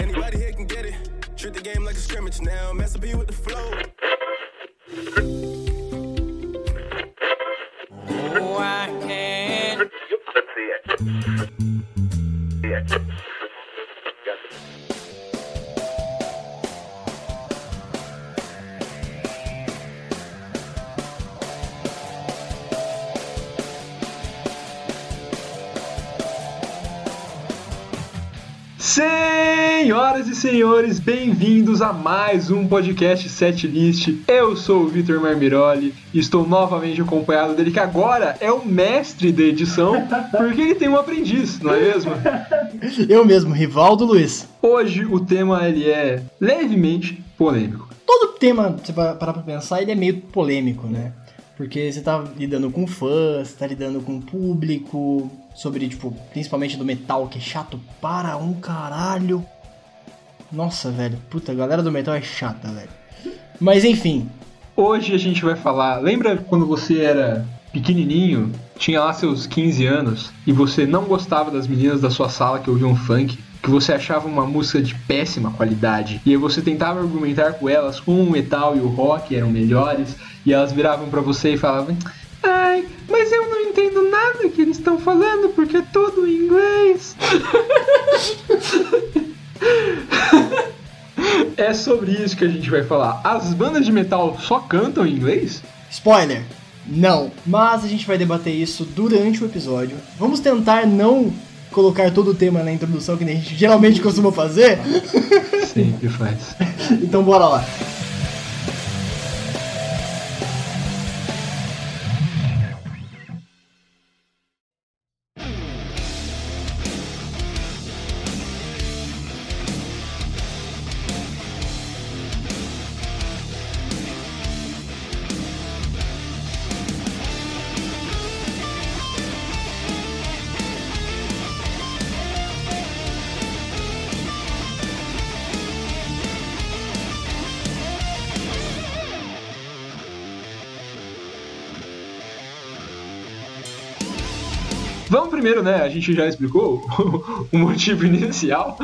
Anybody here can get it. Treat the game like a scrimmage now. Mess up you with the flow. Senhores, bem-vindos a mais um podcast Setlist. Eu sou o Vitor Marmiroli e estou novamente acompanhado dele, que agora é o mestre da edição, porque ele tem um aprendiz, não é mesmo? Eu mesmo, Rivaldo Luiz. Hoje o tema ele é levemente polêmico. Todo tema, você parar pra pensar, ele é meio polêmico, né? Porque você tá lidando com fãs, você tá lidando com público, sobre, tipo, principalmente do metal, que é chato para um caralho. Nossa, velho, puta, a galera do metal é chata, velho. Mas enfim, Hoje a gente vai falar. Lembra quando você era pequenininho, tinha lá seus 15 anos e você não gostava das meninas da sua sala que ouviam funk? Que você achava uma música de péssima qualidade e aí você tentava argumentar com elas como o metal e o rock eram melhores e elas viravam pra você e falavam: Ai, mas eu não entendo nada que eles estão falando porque é tudo em inglês. É sobre isso que a gente vai falar. As bandas de metal só cantam em inglês? spoiler, não. Mas a gente vai debater isso durante o episódio. Vamos tentar não colocar todo o tema na introdução, que nem a gente geralmente costuma fazer. Sempre faz. Então bora lá. Primeiro, né? A gente já explicou o motivo inicial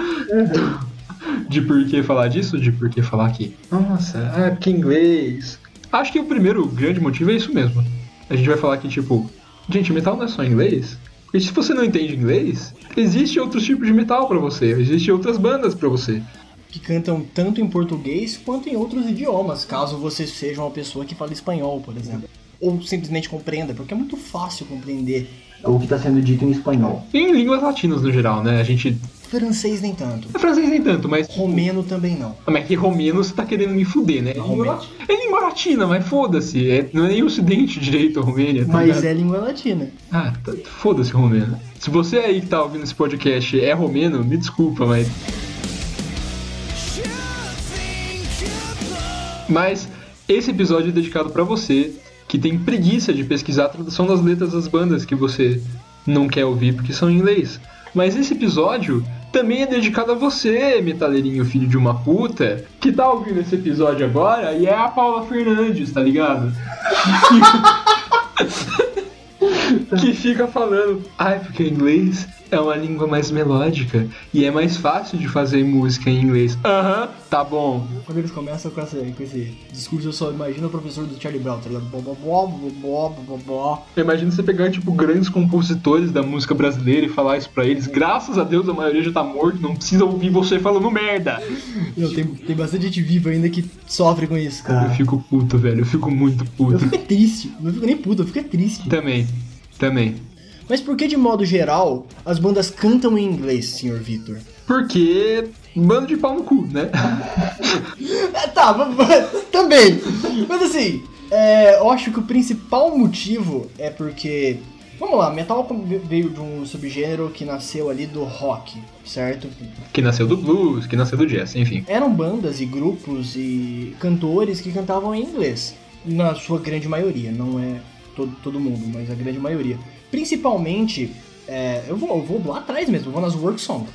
de por que falar disso, de por que falar aqui. Nossa, é porque inglês. Acho que o primeiro grande motivo é isso mesmo. A gente vai falar que, tipo, gente, metal não é só inglês. Porque se você não entende inglês, existe outros tipos de metal pra você, existem outras bandas pra você. Que cantam tanto em português quanto em outros idiomas, caso você seja uma pessoa que fala espanhol, por exemplo. Ou simplesmente compreenda, porque é muito fácil compreender. O que está sendo dito em espanhol. E em línguas latinas no geral, né? A gente. Francês nem tanto. É francês nem tanto, mas. Romeno também não. Mas é que romeno você tá querendo me fuder, né? É língua, é língua latina, mas foda-se. É, não é nem ocidente direito a Romênia. Tá Mas ligado? é língua latina. Ah, tá- foda-se romeno. Se você aí que tá ouvindo esse podcast é romeno, me desculpa, mas. Mas esse episódio é dedicado pra você que tem preguiça de pesquisar a tradução das letras das bandas que você não quer ouvir porque são em inglês. Mas esse episódio também é dedicado a você, metaleirinho filho de uma puta, que tá ouvindo esse episódio agora e é a Paula Fernandes, tá ligado? que fica falando, ai, porque inglês é uma língua mais melódica e é mais fácil de fazer música em inglês. Aham, tá bom. Quando eles começam com, essa, com esse discurso, eu só imagino o professor do Charlie Brown, tá ligado? Bó, bó, bó, bó, bó, bó, bó. Eu imagino você pegar, tipo, grandes compositores da música brasileira e falar isso pra eles. Graças a Deus a maioria já tá morto, não precisa ouvir você falando merda. Não, tem, tem bastante gente viva ainda que sofre com isso, cara. Eu fico puto, velho, eu fico muito Eu puto. fico é triste. Não fico nem puto, eu fico triste. Também, também. Mas por que, de modo geral, as bandas cantam em inglês, senhor Victor? Porque. Bando de pau no cu, né? É, tá, também. Mas assim, é, eu acho que o principal motivo é porque. Vamos lá, metal veio de um subgênero que nasceu ali do rock, certo? que nasceu do blues, que nasceu do jazz, enfim. Eram bandas e grupos e cantores que cantavam em inglês. Na sua grande maioria, não é todo, todo mundo, mas a grande maioria. Principalmente, é, eu, vou, eu vou lá atrás mesmo, eu vou nas work song.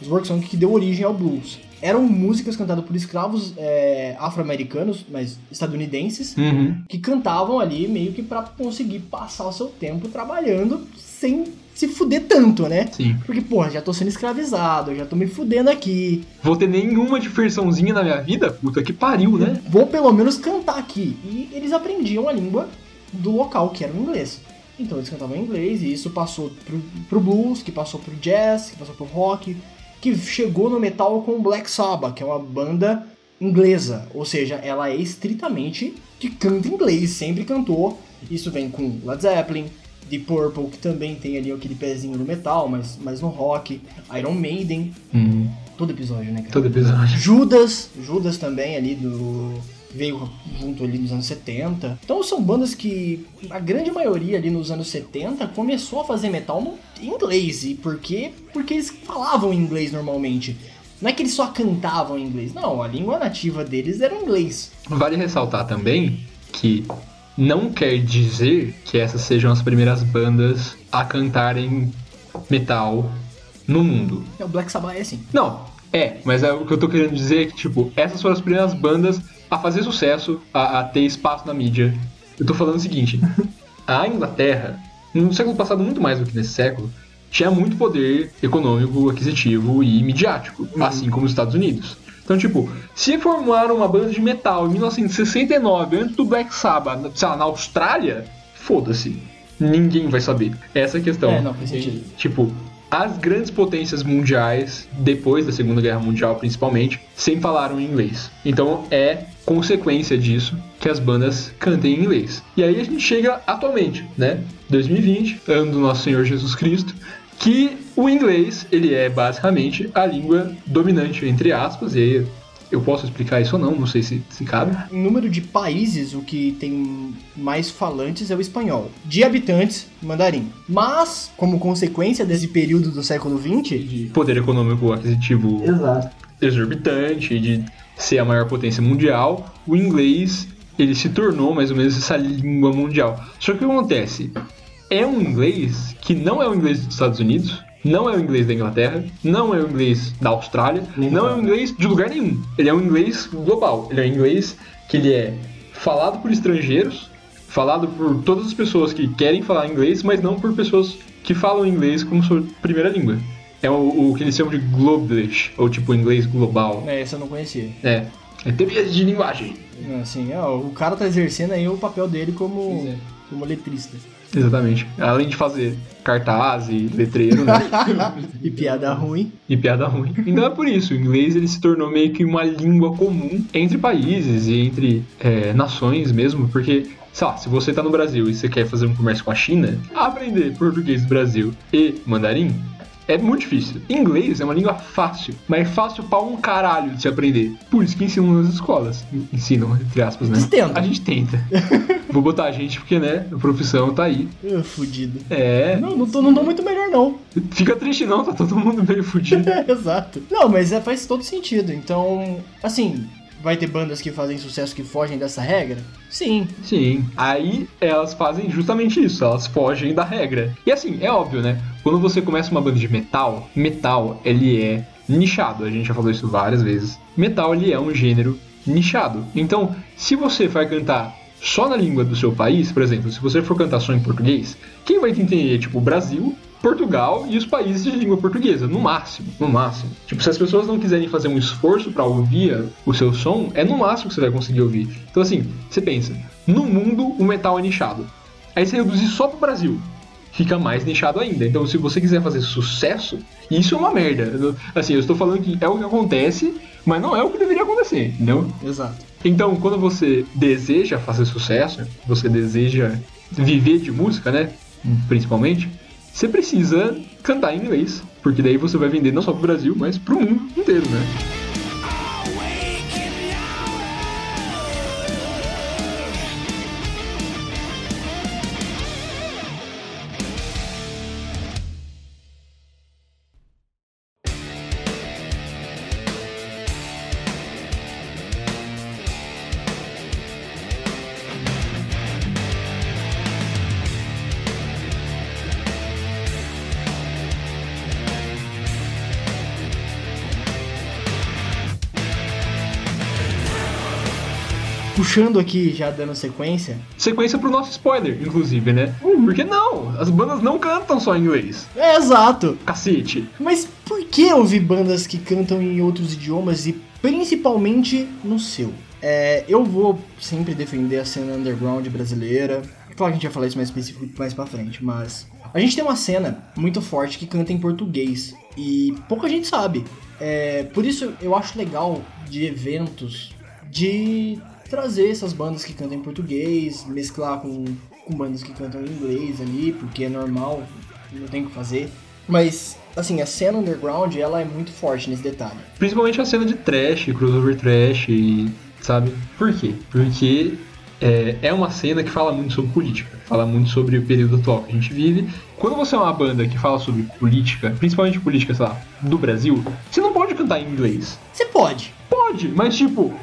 Os work song que deu origem ao blues. Eram músicas cantadas por escravos é, afro-americanos, mas estadunidenses, Uhum. que cantavam ali meio que pra conseguir passar o seu tempo trabalhando sem se fuder tanto, né? Sim. Porque, porra, já tô sendo escravizado, já tô me fudendo aqui. Vou ter nenhuma diversãozinha na minha vida? Puta que pariu, né? Vou pelo menos cantar aqui. E eles aprendiam a língua do local, que era o inglês. Então eles cantavam em inglês e isso passou pro, pro blues, que passou pro jazz, que passou pro rock, que chegou no metal com Black Sabbath, que é uma banda inglesa. Ou seja, ela é estritamente que canta inglês, sempre cantou. Isso vem com Led Zeppelin, Deep Purple, que também tem ali aquele pezinho no metal, mas, mas no rock, Iron Maiden, Hum, todo episódio, né, cara? todo episódio. Judas, Judas também ali do veio junto ali nos anos 70. Então são bandas que a grande maioria ali nos anos 70 começou a fazer metal no inglês e por quê? Porque eles falavam inglês normalmente. Não é que eles só cantavam em inglês, não, a língua nativa deles era inglês. Vale ressaltar também que não quer dizer que essas sejam as primeiras bandas a cantarem metal no mundo. É, O Black Sabbath é assim. Não, é, mas é, o que eu tô querendo dizer é que, tipo, essas foram as primeiras bandas a fazer sucesso, a, a ter espaço na mídia. Eu tô falando o seguinte: a Inglaterra, no século passado, muito mais do que nesse século, tinha muito poder econômico, aquisitivo e midiático, assim como os Estados Unidos. Então, tipo, se formaram uma banda de metal em 1969, antes do Black Sabbath, sei lá, na Austrália, foda-se. Ninguém vai saber. Essa é a questão. É, não, faz sentido. Tipo, as grandes potências mundiais, depois da Segunda Guerra Mundial principalmente, sempre falaram em inglês. Então é consequência disso que as bandas cantem em inglês. E aí a gente chega atualmente, né? 2020, ano do nosso Senhor Jesus Cristo, que o inglês, ele é basicamente a língua dominante, entre aspas, e aí eu posso explicar isso ou não, não sei se, se cabe. Em número de países, o que tem mais falantes é o espanhol. De habitantes, mandarim. Mas, como consequência desse período do século XX, Poder econômico aquisitivo Exato. exorbitante, de ser a maior potência mundial, o inglês ele se tornou mais ou menos essa língua mundial. Só que o que acontece? É um inglês que não é o inglês dos Estados Unidos, não é o inglês da Inglaterra, não é o inglês da Austrália, Nem não é o inglês de lugar nenhum. Ele é um inglês global. Ele é um inglês que ele é falado por estrangeiros, falado por todas as pessoas que querem falar inglês, mas não por pessoas que falam inglês como sua primeira língua. É o, o que eles chamam de Globlish, ou tipo inglês global. né, essa eu não conhecia. É. É teoria de linguagem. Assim, ó, o cara tá exercendo aí o papel dele como, é. como letrista. Exatamente. Além de fazer cartaz e letreiro, né? E piada ruim. e piada ruim. Então é por isso, o inglês ele se tornou meio que uma língua comum entre países e entre é, nações mesmo, porque, sei lá, se você tá no Brasil e você quer fazer um comércio com a China, aprender português do Brasil e mandarim é muito difícil. Inglês é uma língua fácil, mas é fácil pra um caralho de se aprender. Por isso que ensinam nas escolas. Ensinam, entre aspas, né? Eles tentam. A gente tenta. Vou botar a gente porque, né, a profissão tá aí. Ah, fudido. É. Não, não tô, não tô muito melhor, não. Fica triste não, tá todo mundo meio fudido. Exato. Não, mas é, faz todo sentido. Então, assim, vai ter bandas que fazem sucesso que fogem dessa regra? Sim. Sim. Aí elas fazem justamente isso, elas fogem da regra. E assim, é óbvio, né? Quando você começa uma banda de metal, metal ele é nichado, a gente já falou isso várias vezes. Metal ele é um gênero nichado. Então, se você vai cantar só na língua do seu país, por exemplo, se você for cantar só em português, quem vai te entender, tipo, o Brasil, Portugal e os países de língua portuguesa, no máximo, no máximo. Tipo, se as pessoas não quiserem fazer um esforço pra ouvir o seu som, é no máximo que você vai conseguir ouvir. Então assim, você pensa, no mundo o metal é nichado. Aí você reduzir só pro Brasil, fica mais nichado ainda. Então se você quiser fazer sucesso, isso é uma merda. Assim, eu estou falando que é o que acontece, mas não é o que deveria acontecer, entendeu? Exato. Então, quando você deseja fazer sucesso, você deseja viver de música, né? Principalmente, você precisa cantar em inglês. Porque daí você vai vender não só pro Brasil, mas pro mundo inteiro, né? Puxando aqui, já dando sequência. Sequência pro nosso spoiler, inclusive, né? Porque não, as bandas não cantam só em inglês. É exato. Cacete. Mas por que ouvir bandas que cantam em outros idiomas e principalmente no seu? É, eu vou sempre defender a cena underground brasileira. Claro que a gente vai falar isso mais específico mais pra frente, mas a gente tem uma cena muito forte que canta em português e pouca gente sabe. É, por isso eu acho legal de eventos de trazer essas bandas que cantam em português, mesclar com, com bandas que cantam em inglês ali, porque é normal, não tem o que fazer. Mas, assim, a cena underground, ela é muito forte nesse detalhe. Principalmente a cena de trash, crossover trash, e, sabe? Por quê? Porque é, é uma cena que fala muito sobre política, fala muito sobre o período atual que a gente vive. Quando você é uma banda que fala sobre política, principalmente política, sei lá, do Brasil, você não pode cantar em inglês. Você pode. Pode, mas tipo,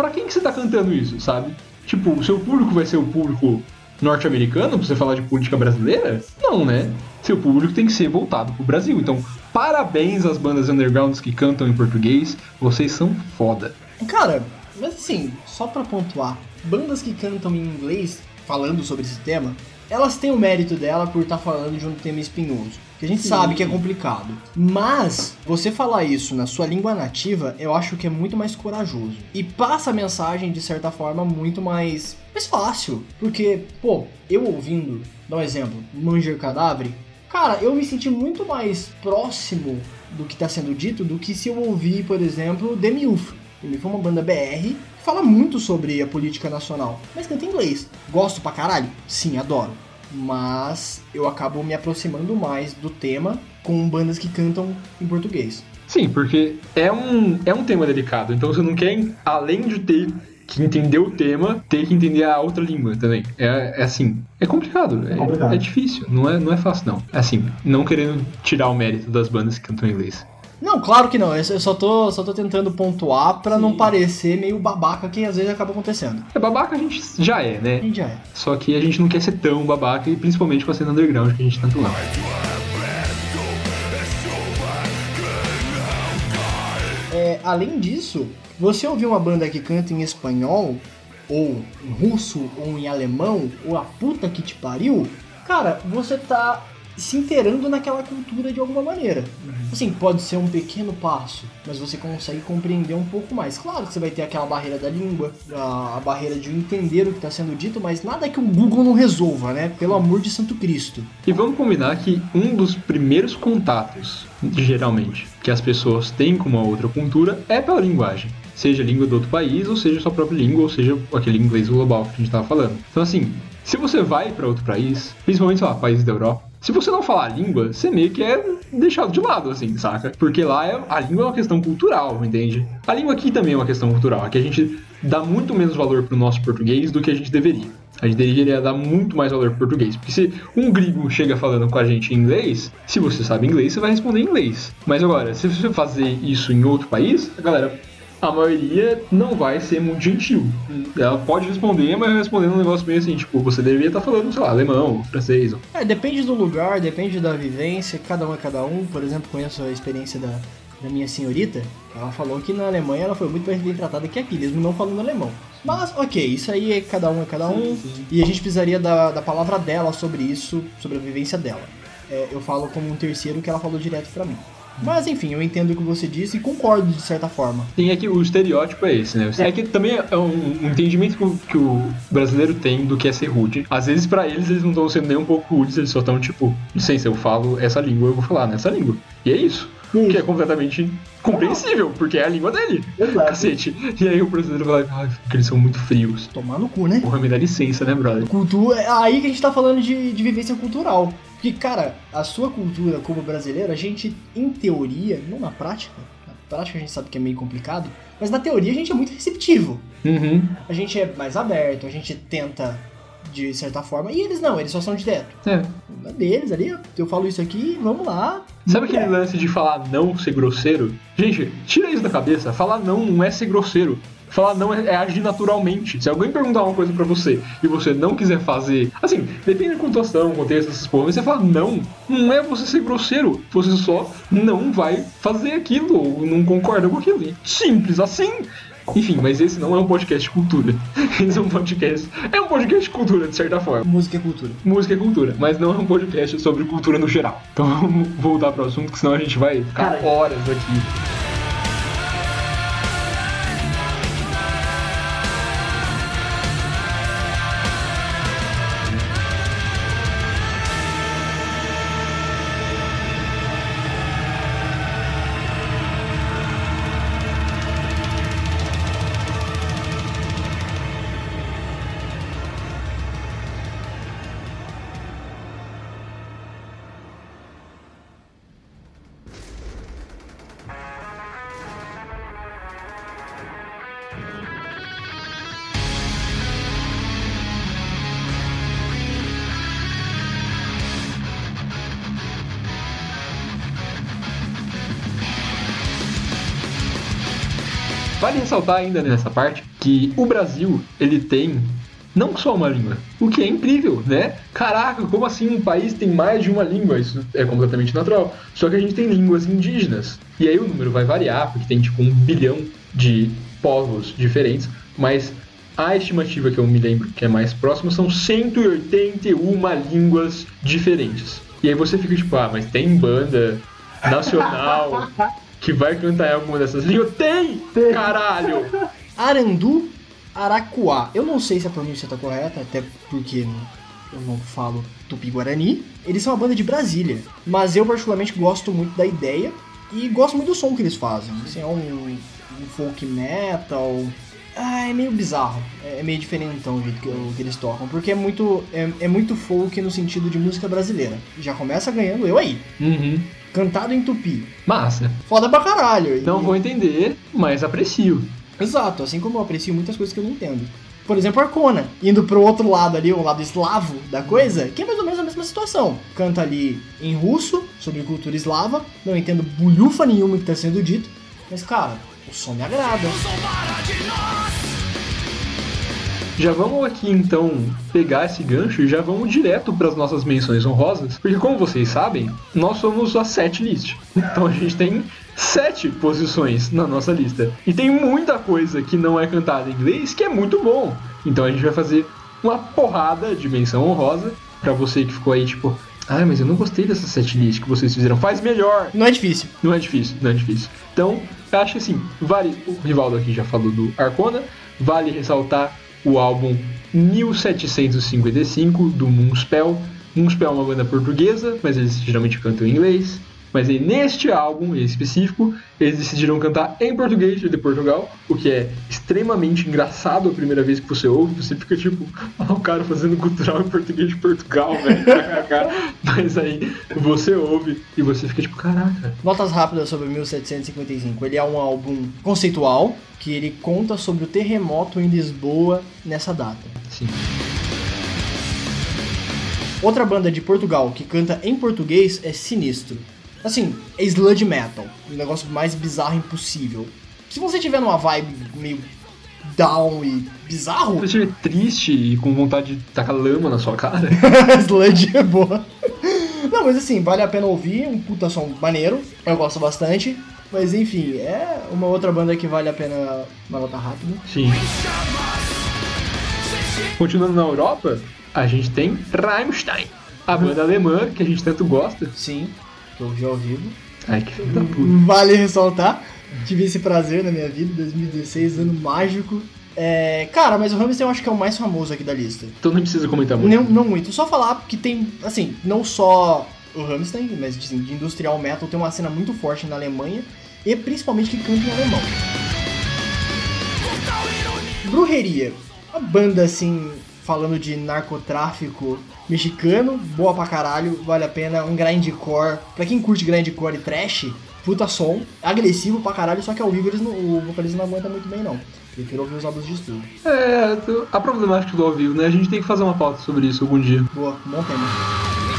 pra quem que você tá cantando isso, sabe? Tipo, o seu público vai ser o público norte-americano pra você falar de política brasileira? Não, né? Seu público tem que ser voltado pro Brasil. Então, parabéns às bandas undergrounds que cantam em português. Vocês são foda. Cara, mas assim, só pra pontuar, bandas que cantam em inglês, falando sobre esse tema, elas têm o mérito dela por estar falando de um tema espinhoso. Que a gente sabe que é complicado. Mas, você falar isso na sua língua nativa, eu acho que é muito mais corajoso. E passa a mensagem, de certa forma, muito mais, mais fácil. Porque, pô, eu ouvindo, dá um exemplo, Manger Cadáver, cara, eu me senti muito mais próximo do que está sendo dito do que se eu ouvir, por exemplo, The Milf. The Milf é uma banda BR que fala muito sobre a política nacional, mas canta em inglês. Gosto pra caralho? Sim, adoro. Mas eu acabo me aproximando mais do tema com bandas que cantam em português. Sim, porque é um, é um tema delicado. Então você não quer, além de ter que entender o tema, ter que entender a outra língua também. É, é assim, é complicado, é, complicado. é difícil, não é, não é fácil não. É assim, não querendo tirar o mérito das bandas que cantam em inglês. Não, claro que não. Eu só tô, só tô tentando pontuar pra não parecer meio babaca que às vezes acaba acontecendo. É babaca a gente já é, A né? gente já é. Só que a gente não quer ser tão babaca, e principalmente com a cena underground que a gente tanto ama. É, além disso, você ouvir uma banda que canta em espanhol, ou em russo, ou em alemão, ou a puta que te pariu, cara, você tá se inteirando naquela cultura de alguma maneira. Assim, pode ser um pequeno passo, mas você consegue compreender um pouco mais. Claro que você vai ter aquela barreira da língua, a, barreira de entender o que está sendo dito, mas nada que o Google não resolva, né? Pelo amor de Santo Cristo. E vamos combinar que um dos primeiros contatos, geralmente, que as pessoas têm com uma outra cultura é pela linguagem. Seja a língua do outro país, ou seja sua própria língua, ou seja aquele inglês global que a gente estava falando. Então, assim, se você vai para outro país, principalmente, sei lá, países da Europa, se você não falar a língua, você meio que é deixado de lado, assim, saca? Porque lá é, a língua é uma questão cultural, entende? A língua aqui também é uma questão cultural. Aqui a gente dá muito menos valor pro nosso português do que a gente deveria. A gente deveria dar muito mais valor pro português. Porque se um gringo chega falando com a gente em inglês, se você sabe inglês, você vai responder em inglês. Mas agora, se você fazer isso em outro país, a galera a maioria não vai ser muito gentil. Ela pode responder, mas respondendo um negócio meio assim, tipo, você deveria estar falando, sei lá, alemão, francês. É, depende do lugar, depende da vivência, cada um é cada um. Por exemplo, conheço a experiência da, da minha senhorita. Ela falou que na Alemanha ela foi muito mais bem tratada que aqui, mesmo não falando alemão. Mas, ok, isso aí é cada um é cada um. E a gente precisaria da, da palavra dela sobre isso, sobre a vivência dela. É, eu falo como um terceiro que ela falou direto pra mim. Mas enfim, eu entendo o que você disse e concordo de certa forma. Tem aqui, o estereótipo é esse, né? É que também é um, entendimento que o, que o brasileiro tem do que é ser rude. Às vezes, pra eles, eles não estão sendo nem um pouco rudes, eles só estão tipo, licença, eu falo essa língua, eu vou falar nessa língua. E é isso. Que é completamente compreensível, porque é a língua dele. Exato. Cacete. E aí o brasileiro vai lá, ah, porque eles são muito frios. Tomar no cu, né? Porra, me dá licença, né, brother? Cultura, é aí que a gente tá falando de, de vivência cultural. Porque, cara, a sua cultura como brasileiro, a gente, em teoria, não na prática, na prática a gente sabe que é meio complicado, mas na teoria a gente é muito receptivo. Uhum. A gente é mais aberto, a gente tenta de certa forma, e eles não, eles só são direto. É. É deles ali, eu falo isso aqui, vamos lá. Sabe aquele lance de falar não ser grosseiro? Gente, tira isso da cabeça. Falar não não é ser grosseiro. Falar não é, é agir naturalmente. Se alguém perguntar uma coisa pra você e você não quiser fazer, assim, depende da pontuação, contexto, essas porra, você fala não, não é você ser grosseiro. Você só não vai fazer aquilo ou não concorda com aquilo. Simples assim. Enfim, mas esse não é um podcast de cultura. Esse é um podcast. É um podcast de cultura, de certa forma. Música é cultura. Música é cultura, mas não é um podcast sobre cultura no geral. Então vamos voltar pro assunto, que senão a gente vai ficar Cara, horas aqui. Ressaltar ainda nessa parte que o Brasil, ele tem não só uma língua, o que é incrível, né? Caraca, como assim um país tem mais de uma língua? Isso é completamente natural. Só que a gente tem línguas indígenas. E aí o número vai variar, porque tem tipo um bilhão de povos diferentes, mas a estimativa que eu me lembro que é mais próxima são 181 línguas diferentes. E aí você fica tipo, ah, mas tem banda nacional que vai cantar em alguma dessas línguas? Tem! Caralho! Arandu Aracuá. Eu não sei se a pronúncia tá correta, até porque eu não falo tupi-guarani. Eles são uma banda de Brasília, mas eu particularmente gosto muito da ideia e gosto muito do som que eles fazem. Assim, é um, um folk metal. Ah, é meio bizarro. É meio diferente então o jeito que, o que eles tocam. Porque é muito, é, é muito folk no sentido de música brasileira. Já começa ganhando eu aí. Uhum. Cantado em tupi. Massa. Foda pra caralho. Não E- vou entender, mas aprecio. Exato, assim como eu aprecio muitas coisas que eu não entendo. Por exemplo, Arcona, indo pro outro lado ali, o lado eslavo da coisa, que é mais ou menos a mesma situação. Canta ali em russo, sobre cultura eslava, não entendo bulhufa nenhuma que tá sendo dito, mas cara, o som me agrada. Já vamos aqui então pegar esse gancho e já vamos direto para as nossas menções honrosas, porque como vocês sabem, nós somos a set list. Então a gente tem sete posições na nossa lista. E tem muita coisa que não é cantada em inglês que é muito bom. Então a gente vai fazer uma porrada de menção honrosa para você que ficou aí tipo, ah, mas eu não gostei dessa set list que vocês fizeram. Faz melhor. Não é difícil. Não é difícil, não é difícil. Então, eu acho assim, vale. O Rivaldo aqui já falou do Arcona, vale ressaltar o álbum 1755 do Moonspell. Moonspell é uma banda portuguesa, mas eles geralmente cantam em inglês. Mas aí, neste álbum em específico, eles decidiram cantar em português de Portugal, o que é extremamente engraçado a primeira vez que você ouve. Você fica tipo, ah, o cara fazendo cultural em português de Portugal, velho. Mas aí você ouve e você fica tipo, caraca, Notas rápidas sobre 1755. Ele é um álbum conceitual que ele conta sobre o terremoto em Lisboa nessa data. sim. Outra banda de Portugal que canta em português é Sinistro. Assim, é sludge metal, o negócio mais bizarro impossível. Se você tiver numa vibe meio down e bizarro, Se você estiver triste e com vontade de tacar lama na sua cara, sludge é boa. Não, mas assim, vale a pena ouvir, um puta som maneiro, eu gosto bastante. Mas enfim, é uma outra banda que vale a pena uma nota rápida. sim. Continuando na Europa, a gente tem Rammstein, a banda alemã que a gente tanto gosta. Sim, que eu ouvi ao vivo. Ai, que filho da puta. Vale ressaltar, tive esse prazer na minha vida, 2016, ano mágico. É, cara, mas o Hamilton eu acho que é o mais famoso aqui da lista. Então não precisa comentar muito. Não, não muito, só falar que tem, assim, não só o Hammerstein, mas assim, de industrial metal tem uma cena muito forte na Alemanha e principalmente que canta em alemão. Brujeria, uma banda assim, falando de narcotráfico mexicano, boa pra caralho, vale a pena, um grindcore, pra quem curte grindcore e trash, puta som, agressivo pra caralho, só que ao vivo eles não, o vocalista não aguenta muito bem não. Prefiro ouvir os álbuns de estúdio. É, a problemática do ao vivo, né? A gente tem que fazer uma pauta sobre isso algum dia. Boa, bom tema.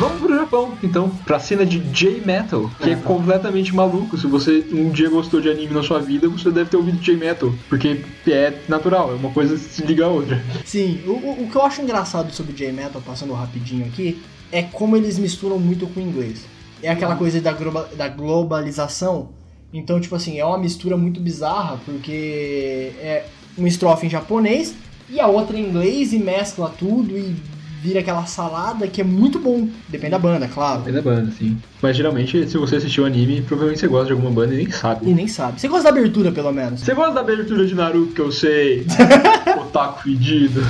Vamos pro Japão, então, pra cena de J-Metal, que é completamente maluco. Se você um dia gostou de anime na sua vida, você deve ter ouvido J-Metal, porque é natural, é uma coisa que se liga a outra. Sim, o, o- que eu acho engraçado sobre J-Metal, passando rapidinho aqui, é como eles misturam muito com o inglês. É aquela coisa da, globa- da globalização Então, tipo assim, é uma mistura muito bizarra, porque é uma estrofe em japonês e a outra em inglês e mescla tudo e vira aquela salada que é muito bom. Depende da banda, claro. Depende da banda, sim. Mas geralmente, se você assistiu anime, provavelmente você gosta de alguma banda e nem E sabe. nem sabe. Você gosta da abertura, pelo menos? Você gosta da abertura de Naruto, que eu sei? Otaku fedido.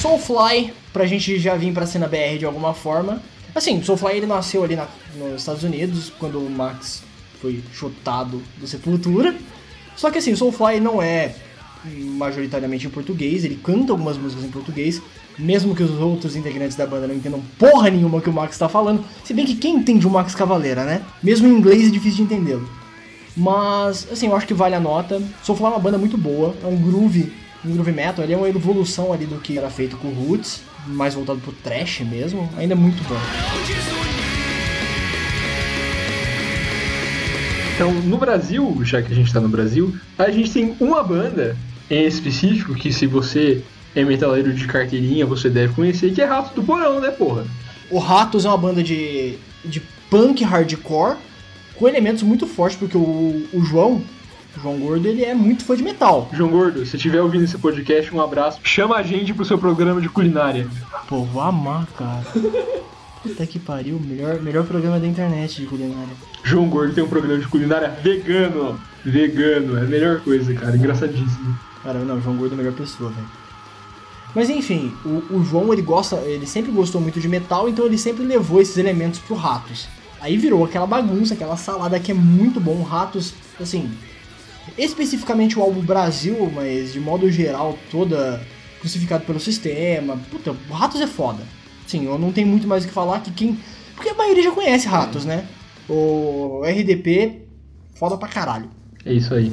Soulfly, pra gente já vir pra cena BR de alguma forma. Assim, Soulfly ele nasceu ali na- nos Estados Unidos, quando o Max foi chutado do Sepultura. Só que assim, Soulfly não é majoritariamente em português, ele canta algumas músicas em português, mesmo que os outros integrantes da banda não entendam porra nenhuma que o Max tá falando. Se bem que quem entende o Max Cavaleira, né? Mesmo em inglês é difícil de entendê-lo. Mas, assim, eu acho que vale a nota. Soulfly é uma banda muito boa, é um groove, um groove metal, ele é uma evolução ali do que era feito com o Roots, mais voltado pro trash mesmo, ainda é muito bom. Então, no Brasil, já que a gente tá no Brasil, a gente tem uma banda em específico que se você é metaleiro de carteirinha, você deve conhecer, que é Rato do Porão, né, porra? O Ratos é uma banda de, de punk hardcore com elementos muito fortes, porque o, o João, o João Gordo, ele é muito fã de metal. João Gordo, se estiver ouvindo esse podcast, um abraço. Chama a gente pro seu programa de culinária. Pô, vou amar, cara. Puta que pariu, melhor, melhor programa da internet de culinária. João Gordo tem um programa de culinária vegano. Vegano, é a melhor coisa, cara. Engraçadíssimo. Cara, não, o João Gordo é a melhor pessoa, velho. Mas enfim, o, o João ele gosta, ele sempre gostou muito de metal, então ele sempre levou esses elementos pro Ratos. Aí virou aquela bagunça, aquela salada que é muito bom. Ratos, assim, especificamente o álbum Brasil, mas de modo geral, toda crucificado pelo sistema. Puta, Ratos é foda. Sim, eu não tenho muito mais o que falar que quem. Porque a maioria já conhece Ratos, né? O RDP, foda pra caralho. É isso aí.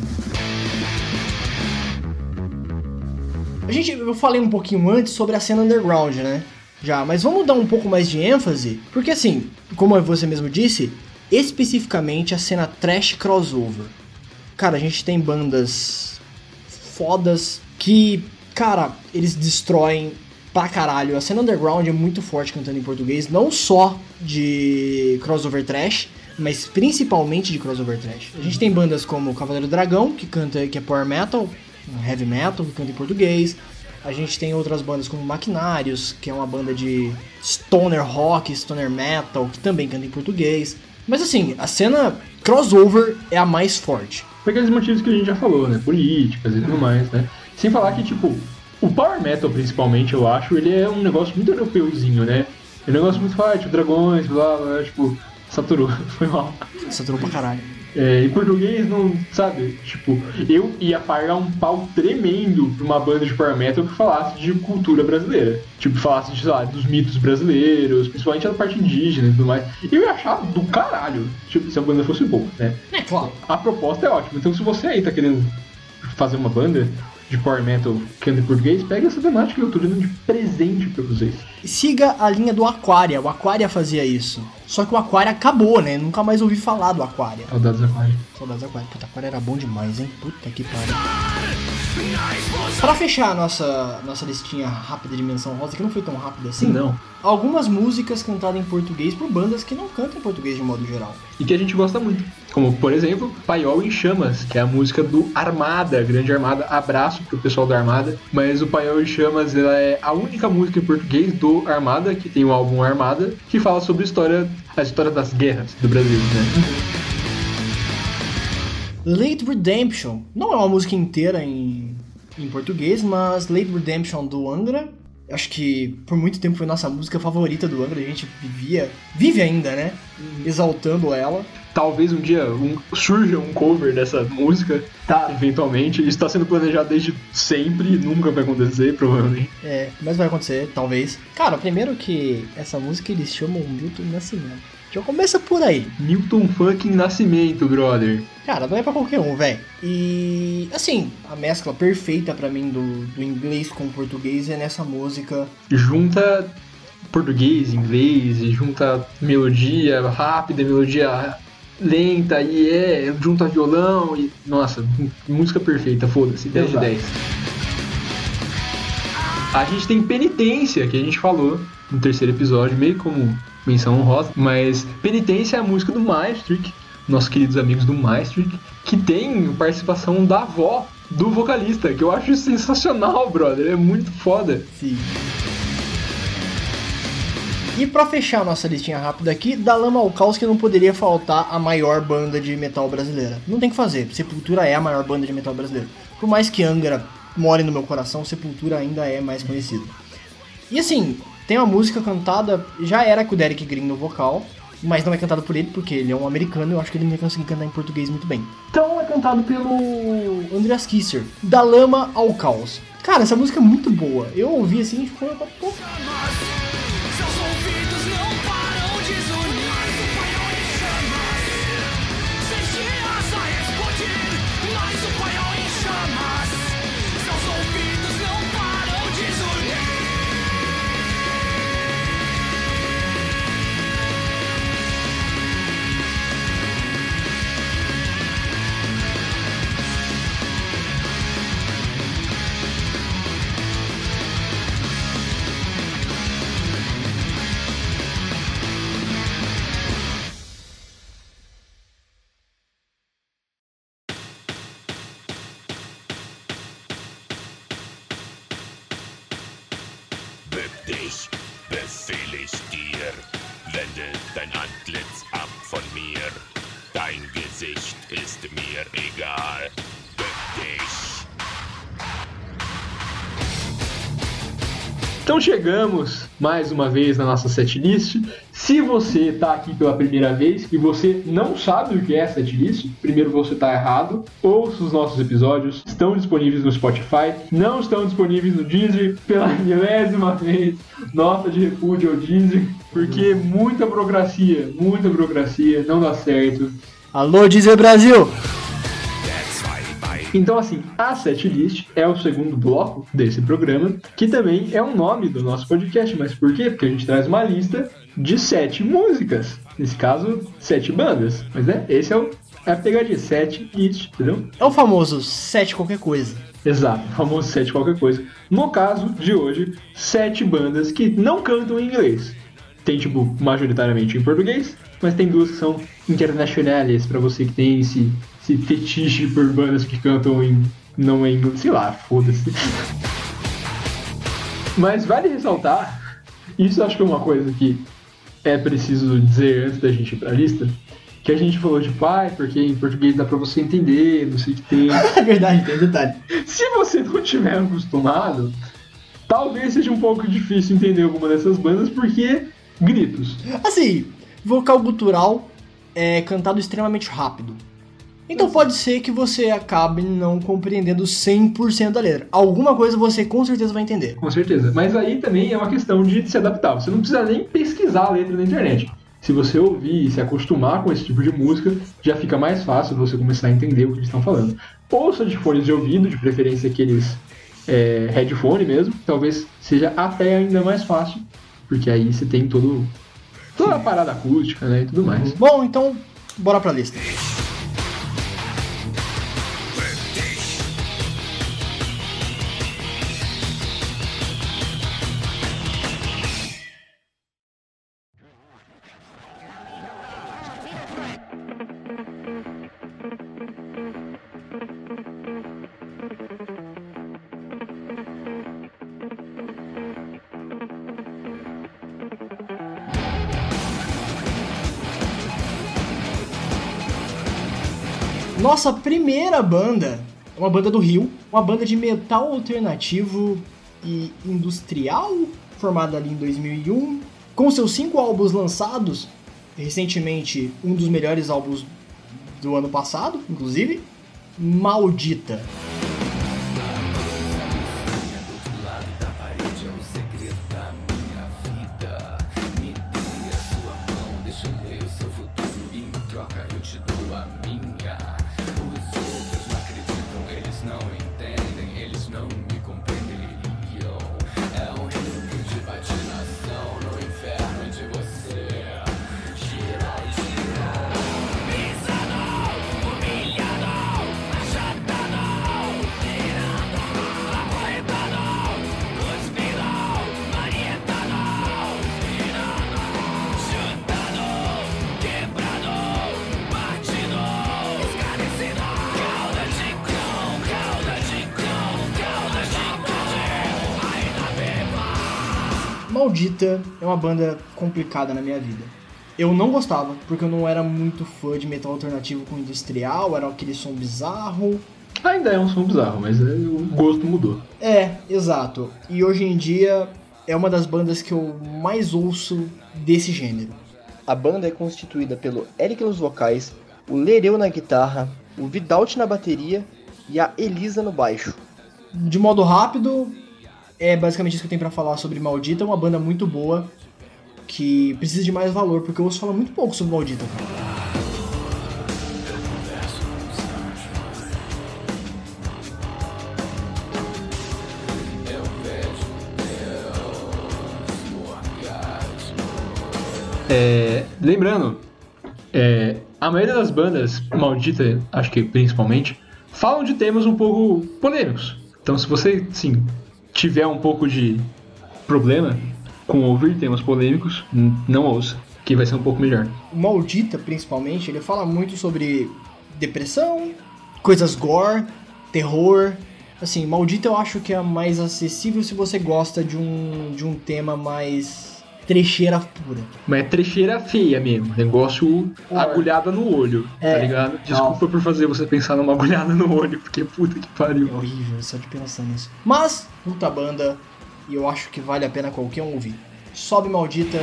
A gente, eu falei um pouquinho antes sobre a cena underground, né? Já, mas vamos dar um pouco mais de ênfase, porque assim, como você mesmo disse, especificamente a cena trash crossover. Cara, a gente tem bandas fodas que, cara, eles destroem pra caralho. A cena underground é muito forte cantando em português, não só de crossover trash, mas principalmente de crossover trash. A gente tem bandas como Cavaleiro Dragão, que canta que é power metal, heavy metal, que canta em português. A gente tem outras bandas como Maquinários, que é uma banda de stoner rock, stoner metal, que também canta em português. Mas assim, a cena crossover é a mais forte. Por aqueles motivos que a gente já falou, né? Políticas e tudo mais, né? Sem falar que, tipo, o Power Metal, principalmente, eu acho, ele é um negócio muito europeuzinho, né? É um negócio muito forte, tipo, dragões, blá, blá, tipo, saturou, foi mal. Saturou pra caralho. É, em português, não, sabe? Tipo, eu ia pagar um pau tremendo pra uma banda de Power Metal que falasse de cultura brasileira. Tipo, falasse, de, sei lá, dos mitos brasileiros, principalmente da parte indígena e tudo mais. Eu ia achar do caralho, tipo, se a banda fosse boa, né? É claro. A proposta é ótima. Então, se você aí tá querendo fazer uma banda de power metal que anda em português, pega essa temática que eu tô dando de presente pra vocês. Siga a linha do Aquaria. O Aquaria fazia isso. Só que o Aquaria acabou, né? Nunca mais ouvi falar do Aquaria. Saudades da Aquário. Saudades do Aquaria. Puta, Aquaria era bom demais, hein? Puta que pariu. Pra fechar a nossa, nossa listinha rápida de menção rosa, que não foi tão rápida assim. Não. Algumas músicas cantadas em português por bandas que não cantam em português de modo geral. E que a gente gosta muito. Como, por exemplo, Paiol em Chamas, que é a música do Armada, Grande Armada. Abraço pro pessoal da Armada. Mas o Paiol em Chamas ela é a única música em português do Armada, que tem o álbum Armada, que fala sobre a história, a história das guerras do Brasil, né? Late Redemption não é uma música inteira em, em português, mas Late Redemption do Angra, acho que por muito tempo foi nossa música favorita do Angra, a gente vivia, vive ainda, né? Exaltando ela. Talvez um dia um- surja um cover dessa música, Tá. eventualmente. Isso está sendo planejado desde sempre, nunca vai acontecer, provavelmente. É, mas vai acontecer, talvez. Cara, primeiro que essa música eles chamam Milton Nascimento. Já começa por aí. Newton fucking Nascimento, brother. Cara, não é pra qualquer um, velho. E, assim, a mescla perfeita pra mim do, do inglês com o português é nessa música. Junta português, inglês, e junta melodia rápida, melodia lenta, e é, junta violão, e. Nossa, música perfeita, foda-se, 10 de Exato. 10. A gente tem penitência, que a gente falou no terceiro episódio, meio como menção honrosa. Mas Penitência é a música do Maestric, nossos queridos amigos do Maestric, que tem participação da avó do vocalista, que eu acho sensacional, brother. É muito foda. Sim. E pra fechar nossa listinha rápida aqui, da Lama ao Caos que não poderia faltar a maior banda de metal brasileira. Não tem que fazer, Sepultura é a maior banda de metal brasileira. Por mais que Angra more no meu coração, Sepultura ainda é mais conhecido. E assim, tem uma música cantada, já era com o Derek Green no vocal, mas não é cantado por ele porque ele é um americano e eu acho que ele não ia conseguir cantar em português muito bem. Então é cantado pelo Andreas Kisser, Da Lama ao Caos. Cara, essa música é muito boa. Eu ouvi assim e ficou, pô, Então chegamos mais uma vez na nossa setlist. Se você tá aqui pela primeira vez e você não sabe o que é setlist, primeiro você tá errado. Ouça os nossos episódios, estão disponíveis no Spotify, não estão disponíveis no Deezer pela milésima vez. Nota de repúdio ao Deezer, porque muita burocracia, muita burocracia, não dá certo. Alô, Dizer Brasil! Então, assim, a setlist é o segundo bloco desse programa, que também é o nome do nosso podcast. Mas por quê? Porque a gente traz uma lista de sete músicas. Nesse caso, sete bandas. Mas, né, esse é, o, é a pegadinha, sete list, entendeu? É o famoso sete qualquer coisa. Exato, o famoso sete qualquer coisa. No caso de hoje, sete bandas que não cantam em inglês. Tem, tipo, majoritariamente em português, mas tem duas que são internacionais, pra você que tem esse, esse fetiche por bandas que cantam em. não em inglês. Sei lá, foda-se. Mas vale ressaltar, isso acho que é uma coisa que é preciso dizer antes da gente ir pra lista, que a gente falou de pai, porque em português dá pra você entender, não sei o que tem. É verdade, tem detalhe. Se você não tiver acostumado, talvez seja um pouco difícil entender alguma dessas bandas, porque gritos. Assim, vocal gutural é cantado extremamente rápido. Então pode ser que você acabe não compreendendo 100% da letra. Alguma coisa você com certeza vai entender. Com certeza. Mas aí também é uma questão de se adaptar. Você não precisa nem pesquisar a letra na internet. Se você ouvir e se acostumar com esse tipo de música, já fica mais fácil você começar a entender o que eles estão falando. Ouça de fones de ouvido, de preferência aqueles é, headphone mesmo. Talvez seja até ainda mais fácil, porque aí você tem todo, toda a parada acústica né, e tudo mais. Bom, então bora pra lista. Nossa primeira banda é uma banda do Rio, uma banda de metal alternativo e industrial, formada ali em 2001, com seus cinco álbuns lançados, recentemente um dos melhores álbuns do ano passado, inclusive, Maldita. Maldita é uma banda complicada na minha vida. Eu não gostava, porque eu não era muito fã de metal alternativo com industrial, era aquele som bizarro. Ainda é um som bizarro, mas é, o gosto mudou. É, exato. E hoje em dia é uma das bandas que eu mais ouço desse gênero. A banda é constituída pelo Eric nos vocais, o Lereu na guitarra, o Vidalt na bateria e a Elisa no baixo. De modo rápido, é basicamente isso que eu tenho pra falar sobre Maldita, uma banda muito boa que precisa de mais valor, porque eu ouço falar muito pouco sobre Maldita. É, lembrando, é, a maioria das bandas, maldita, acho que principalmente, falam de temas um pouco polêmicos. Então, se você, sim, tiver um pouco de problema com ouvir temas polêmicos, não ouça, que vai ser um pouco melhor. O Maldita, principalmente, ele fala muito sobre depressão, coisas gore, terror. Assim, Maldita eu acho que é mais acessível se você gosta de um, de um tema mais trecheira pura. Mas é trecheira feia mesmo, negócio agulhada no olho, É. tá ligado? Desculpa por fazer você pensar numa agulhada no olho, porque puta que É pariu. horrível só de pensar nisso. Mas, puta banda, e eu acho que vale a pena qualquer um ouvir. Sobe Maldita.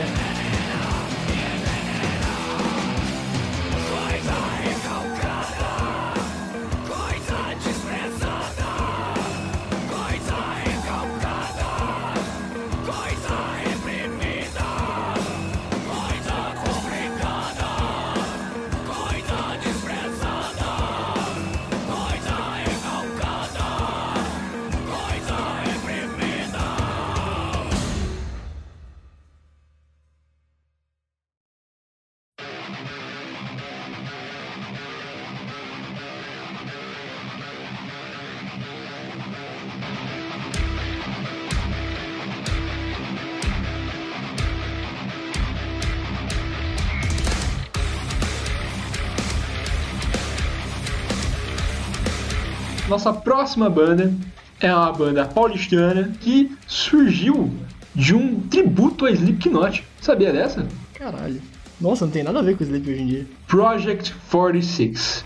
Nossa próxima banda é uma banda paulistana que surgiu de um tributo a Slipknot. Sabia dessa? Caralho. Nossa, não tem nada a ver com o Sleep hoje em dia. Project 46.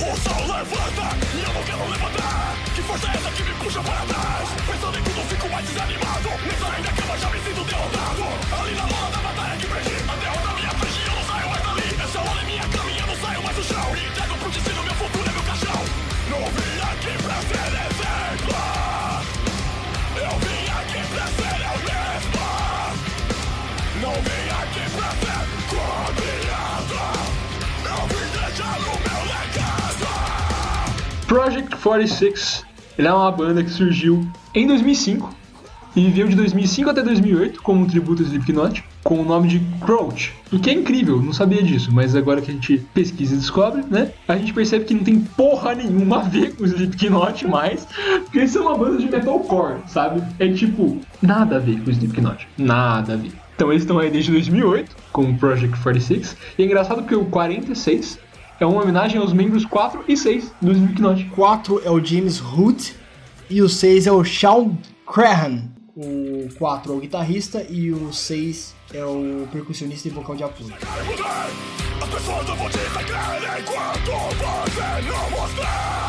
O sol levanta Project 46 ele é uma banda que surgiu em 2005 e viveu de 2005 até 2008 como um tributo a Slipknot com o nome de Crouch. O que é incrível, não sabia disso, mas agora que a gente pesquisa e descobre, né? A gente percebe que não tem porra nenhuma a ver com Slipknot mais, porque isso é uma banda de metalcore, sabe? É tipo, nada a ver com o Slipknot, nada a ver. Então eles estão aí desde 2008 com o Project 46 e é engraçado porque o 46 é uma homenagem aos membros 4 e 6 do Slipknot. 4 é o James Hoot e o 6 é o Sean Crahan. O 4 é o guitarrista e o 6 é o percussionista e vocal de apoio. As pessoas não vão te seguir enquanto você não mostrar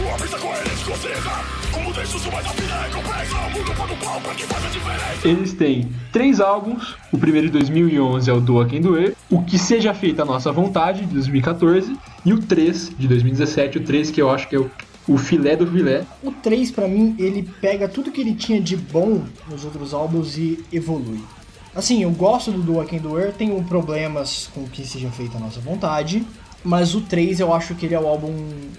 Sua pista coerente concisa Como deixo sua mais recompensa O mundo no pau pra que faz a diferença Eles têm três álbuns. O primeiro de 2011 é o Doa Quem Doer. O Que Seja Feita a Nossa Vontade, de 2014. E o 3, de 2017. O 3 que eu acho que é o, o filé do filé. O 3, pra mim, ele pega tudo que ele tinha de bom nos outros álbuns e evolui. Assim, eu gosto do Do I Can Do It, tenho problemas com que seja feita a nossa vontade, mas o 3 eu acho que ele é o álbum,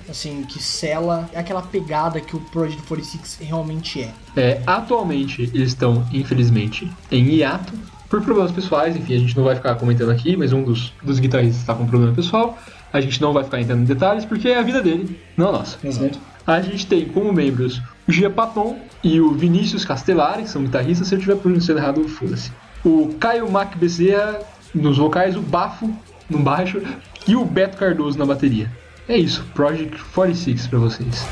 assim, que sela aquela pegada que o Project 46 realmente é. É, atualmente eles estão, infelizmente, em hiato. Por problemas pessoais, enfim, a gente não vai ficar comentando aqui, mas um dos, dos guitarristas está com um problema pessoal. A gente não vai ficar entrando em detalhes porque é a vida dele, não a nossa. Exato. A gente tem como membros o Gia Paton e o Vinícius Castellari, que são guitarristas. Se eu estiver pronunciando errado, foda-se. O Caio Mac Bezerra nos vocais, o Bafo no baixo e o Beto Cardoso na bateria. É isso, Project 46 pra vocês.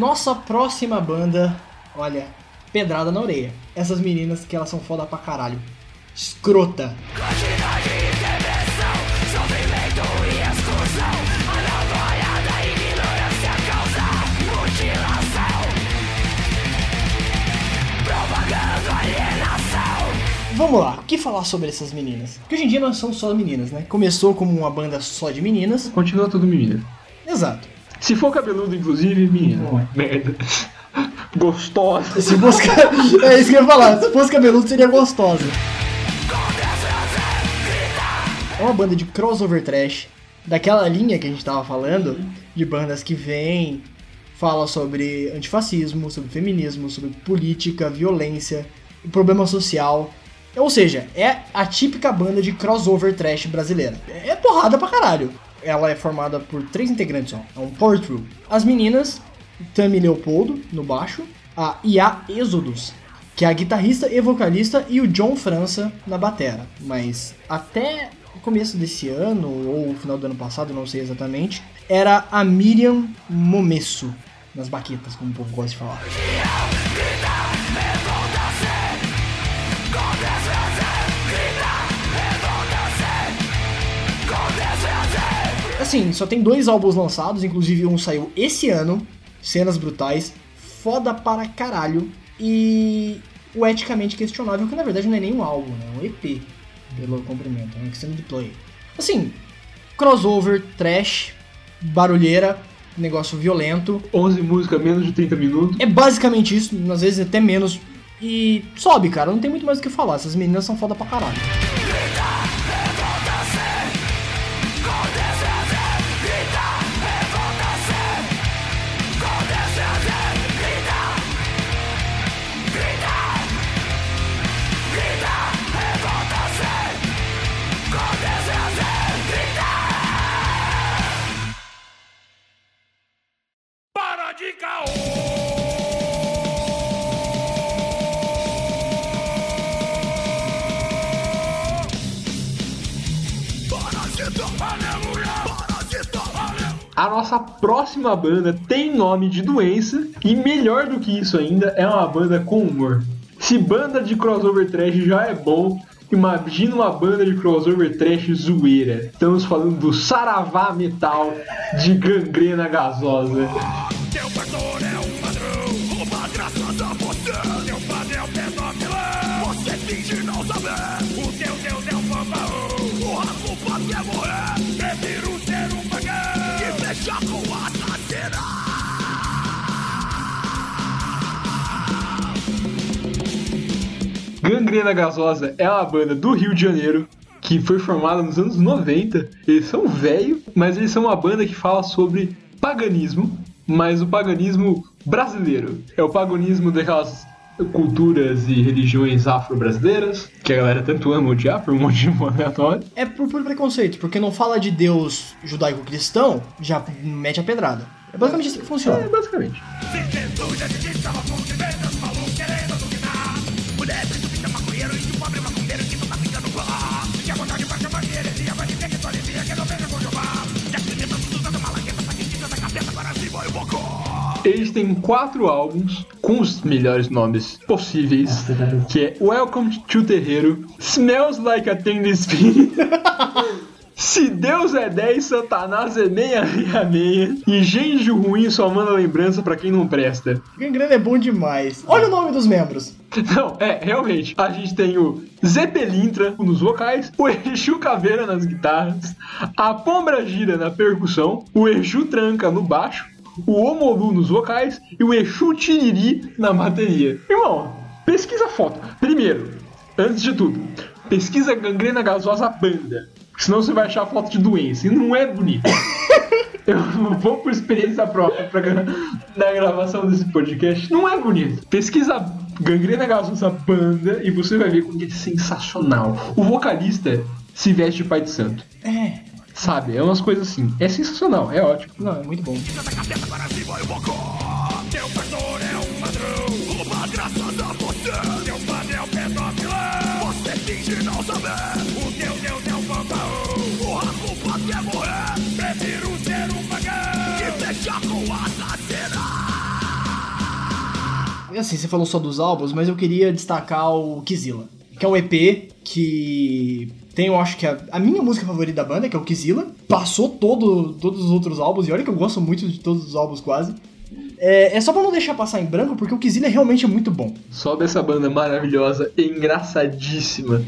Nossa próxima banda, olha, pedrada na orelha. Essas meninas que elas são foda pra caralho. Escrota. Vamos lá, o que falar sobre essas meninas? Porque hoje em dia não são só meninas, né? Começou como uma banda só de meninas. Continua tudo menina. Exato. Se for cabeludo, inclusive, menina. Merda. Gostosa. Se fosse. É isso que eu ia falar. Se fosse cabeludo, seria gostosa. É uma banda de crossover trash. Daquela linha que a gente tava falando. De bandas que vêm. Fala sobre antifascismo, sobre feminismo, sobre política, violência, problema social. Ou seja, é a típica banda de crossover trash brasileira. É porrada pra caralho. Ela é formada por três integrantes, ó. É um power trio. As meninas, Tami Leopoldo, no baixo. A Ia Êxodos, que é a guitarrista e vocalista. E o John França na batera. Mas até o começo desse ano, ou final do ano passado, não sei exatamente, era a Miriam Momesso nas baquetas, como o povo gosta de falar. Assim, só tem dois álbuns lançados, inclusive um saiu esse ano, Cenas Brutais, foda para caralho, e o eticamente questionável, que na verdade não é nem um álbum, né? é um EP, pelo comprimento, é um extended play. Assim, crossover, trash, barulheira, negócio violento, 11 músicas, menos de 30 minutos. é basicamente isso, às vezes até menos, e sobe, cara, não tem muito mais o que falar, essas meninas são foda pra caralho. A nossa próxima banda tem nome de doença e melhor do que isso ainda, é uma banda com humor. Se banda de crossover trash já é bom, imagina uma banda de crossover trash zoeira. Estamos falando do Saravá Metal de gangrena gasosa. Gangrena Gasosa é uma banda do Rio de Janeiro que foi formada nos anos 90. Eles são velho, mas eles são uma banda que fala sobre paganismo, mas o paganismo brasileiro. É o paganismo daquelas culturas e religiões afro-brasileiras, que a galera tanto ama odiar por um monte de aleatório. É por puro preconceito, porque não fala de Deus judaico-cristão, já mete a pedrada. É basicamente assim que funciona. basicamente. É de Eles têm quatro álbuns com os melhores nomes possíveis, que é Welcome to Terreiro, Smells Like a Teen Spirit, Se Deus é 10, Satanás é meia, meia, meia, e gente ruim só manda lembrança pra quem não presta. Gangrena é bom demais. Olha o nome dos membros. Não, é, realmente. A gente tem o Zé Pelintra nos vocais, o Exu Caveira nas guitarras, a Pombra Gira na percussão, o Exu Tranca no baixo, o Omolu nos vocais e o Exu Tiriri na bateria. Irmão, pesquisa a foto. Primeiro, antes de tudo, pesquisa Gangrena Gasosa Banda. Senão você vai achar foto de doença. E não é bonito. Eu vou por experiência própria pra, na gravação desse podcast. Não é bonito. Pesquisa Gangrena Gasosa Banda e você vai ver como que é sensacional. O vocalista se veste de pai de santo. É. Sabe? É umas coisas assim. É sensacional, é ótimo. Não, é muito bom. assim, você falou só dos álbuns, mas eu queria destacar o Kizila, que é um EP que tem, eu acho que a, a minha música favorita da banda, que é o Kizila, passou todo, todos os outros álbuns, e olha que eu gosto muito de todos os álbuns quase. É, é só pra não deixar passar em branco, porque o Kizila realmente é muito bom. Só dessa banda maravilhosa e engraçadíssima.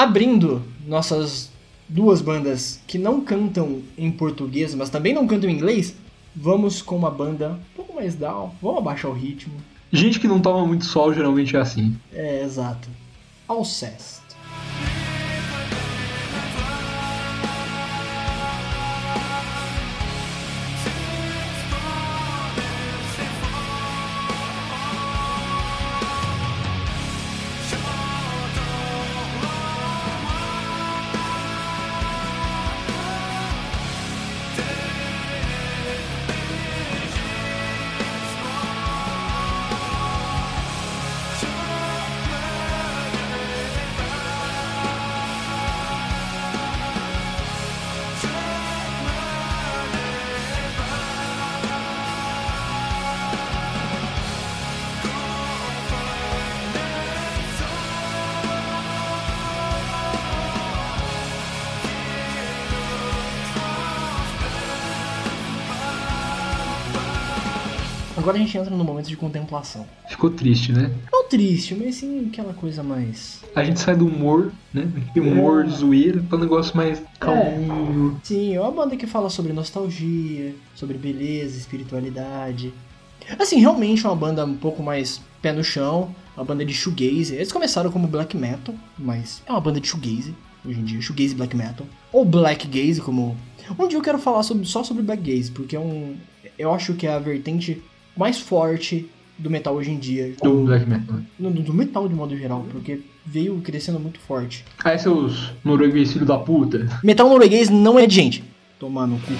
Abrindo nossas duas bandas que não cantam em português, mas também não cantam em inglês, vamos com uma banda um pouco mais down, vamos abaixar o ritmo. Gente que não toma muito sol geralmente é assim. É, exato. Alcest. Gente entra no momento de contemplação. Ficou triste, né? Não triste, mas sim aquela coisa mais. A gente sai do humor, né? Humor É. zoeira pra um negócio mais calminho. Sim, é uma banda que fala sobre nostalgia, sobre beleza, espiritualidade. Assim, realmente é uma banda um pouco mais pé no chão, uma banda de shoegaze. Eles começaram como black metal, mas é uma banda de shoegaze hoje em dia, shoegaze black metal. Ou black gaze, como... Um dia eu quero falar sobre- só sobre black gaze, porque é um... Eu acho que é a vertente mais forte do metal hoje em dia. Do black metal. No- do metal de modo geral, porque veio crescendo muito forte. Aí seus norueguês filho da puta. Metal norueguês não é de gente. Tomar no cu.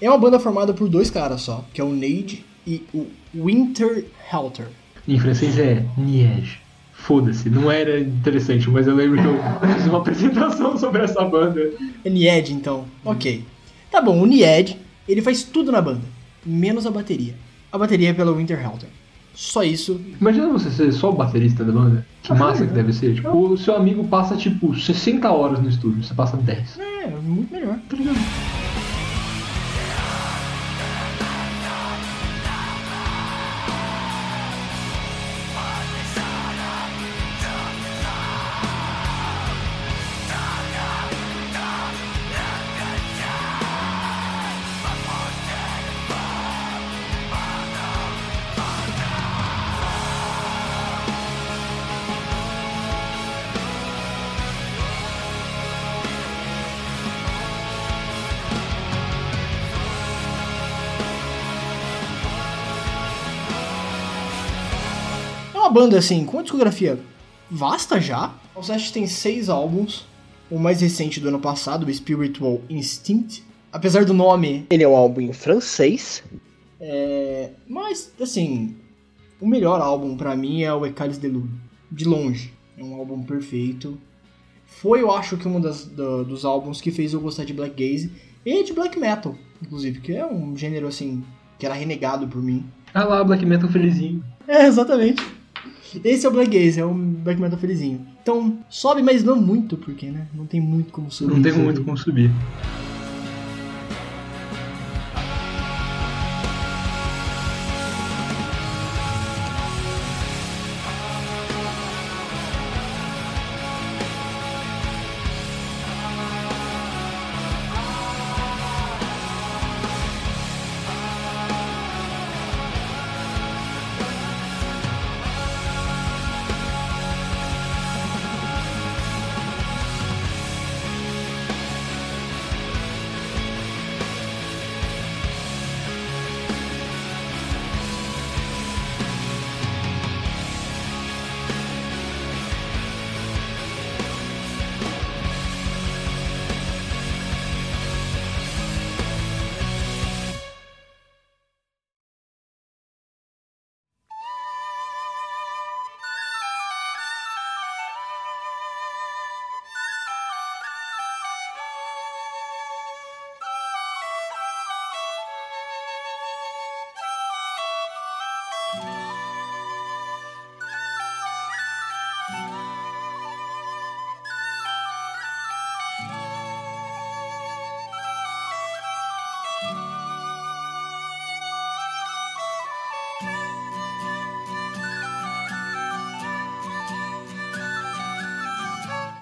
É uma banda formada por dois caras só, que é o Nade e o Winter Helter. Em francês é Niege. Foda-se, não era interessante, mas eu lembro que eu fiz uma apresentação sobre essa banda. É Nied, então. Ok. Tá bom, o Nied, ele faz tudo na banda, menos a bateria. A bateria é pela Winter Helter. Só isso. Imagina você ser só o baterista da banda. Que massa que deve ser. Tipo, o seu amigo passa, tipo, 60 horas no estúdio, você passa 10. É, muito melhor, tá ligado? Banda assim, com uma discografia vasta já. O Sest tem seis álbuns. O mais recente do ano passado, o Spiritual Instinct. Apesar do nome, Ele é um álbum em francês. é... mas assim, o melhor álbum pra mim é o Ecalis de Lune. De longe. É um álbum perfeito. Foi, eu acho que um das, do- dos álbuns que fez eu gostar de Black Gaze e de Black Metal, inclusive, que é um gênero assim que era renegado por mim. Ah lá, Black Metal felizinho. É, exatamente. Esse é o Black Gaze, é um Black Metal felizinho. Então, sobe, mas não muito, porque, né? Não tem muito como subir. Não tem muito como subir.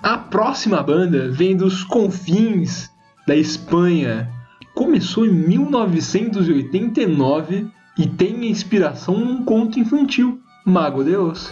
A próxima banda vem dos confins da Espanha. Começou em 1989 e tem inspiração num conto infantil, Mago de Oz.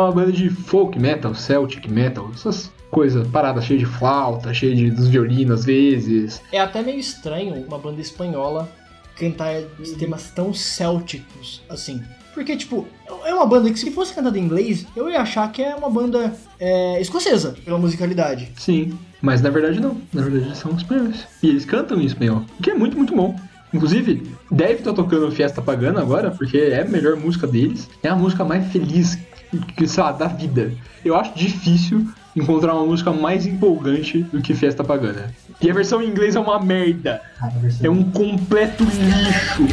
É uma banda de folk metal, celtic metal, essas coisas, paradas cheias de flauta, cheia de dos violinos às vezes. É até meio estranho uma banda espanhola cantar temas tão célticos assim. Porque, tipo, é uma banda que se fosse cantada em inglês, eu ia achar que é uma banda é, escocesa, pela musicalidade. Sim, mas na verdade não. Na verdade eles são espanhóis. E eles cantam em espanhol, o que é muito, muito bom. Inclusive, deve estar tocando Fiesta Pagana agora, porque é a melhor música deles. É a música mais feliz, que, sei lá, da vida. Eu acho difícil encontrar uma música mais empolgante do que Fiesta Pagana. E a versão em inglês é uma merda. Ah, É um completo lixo.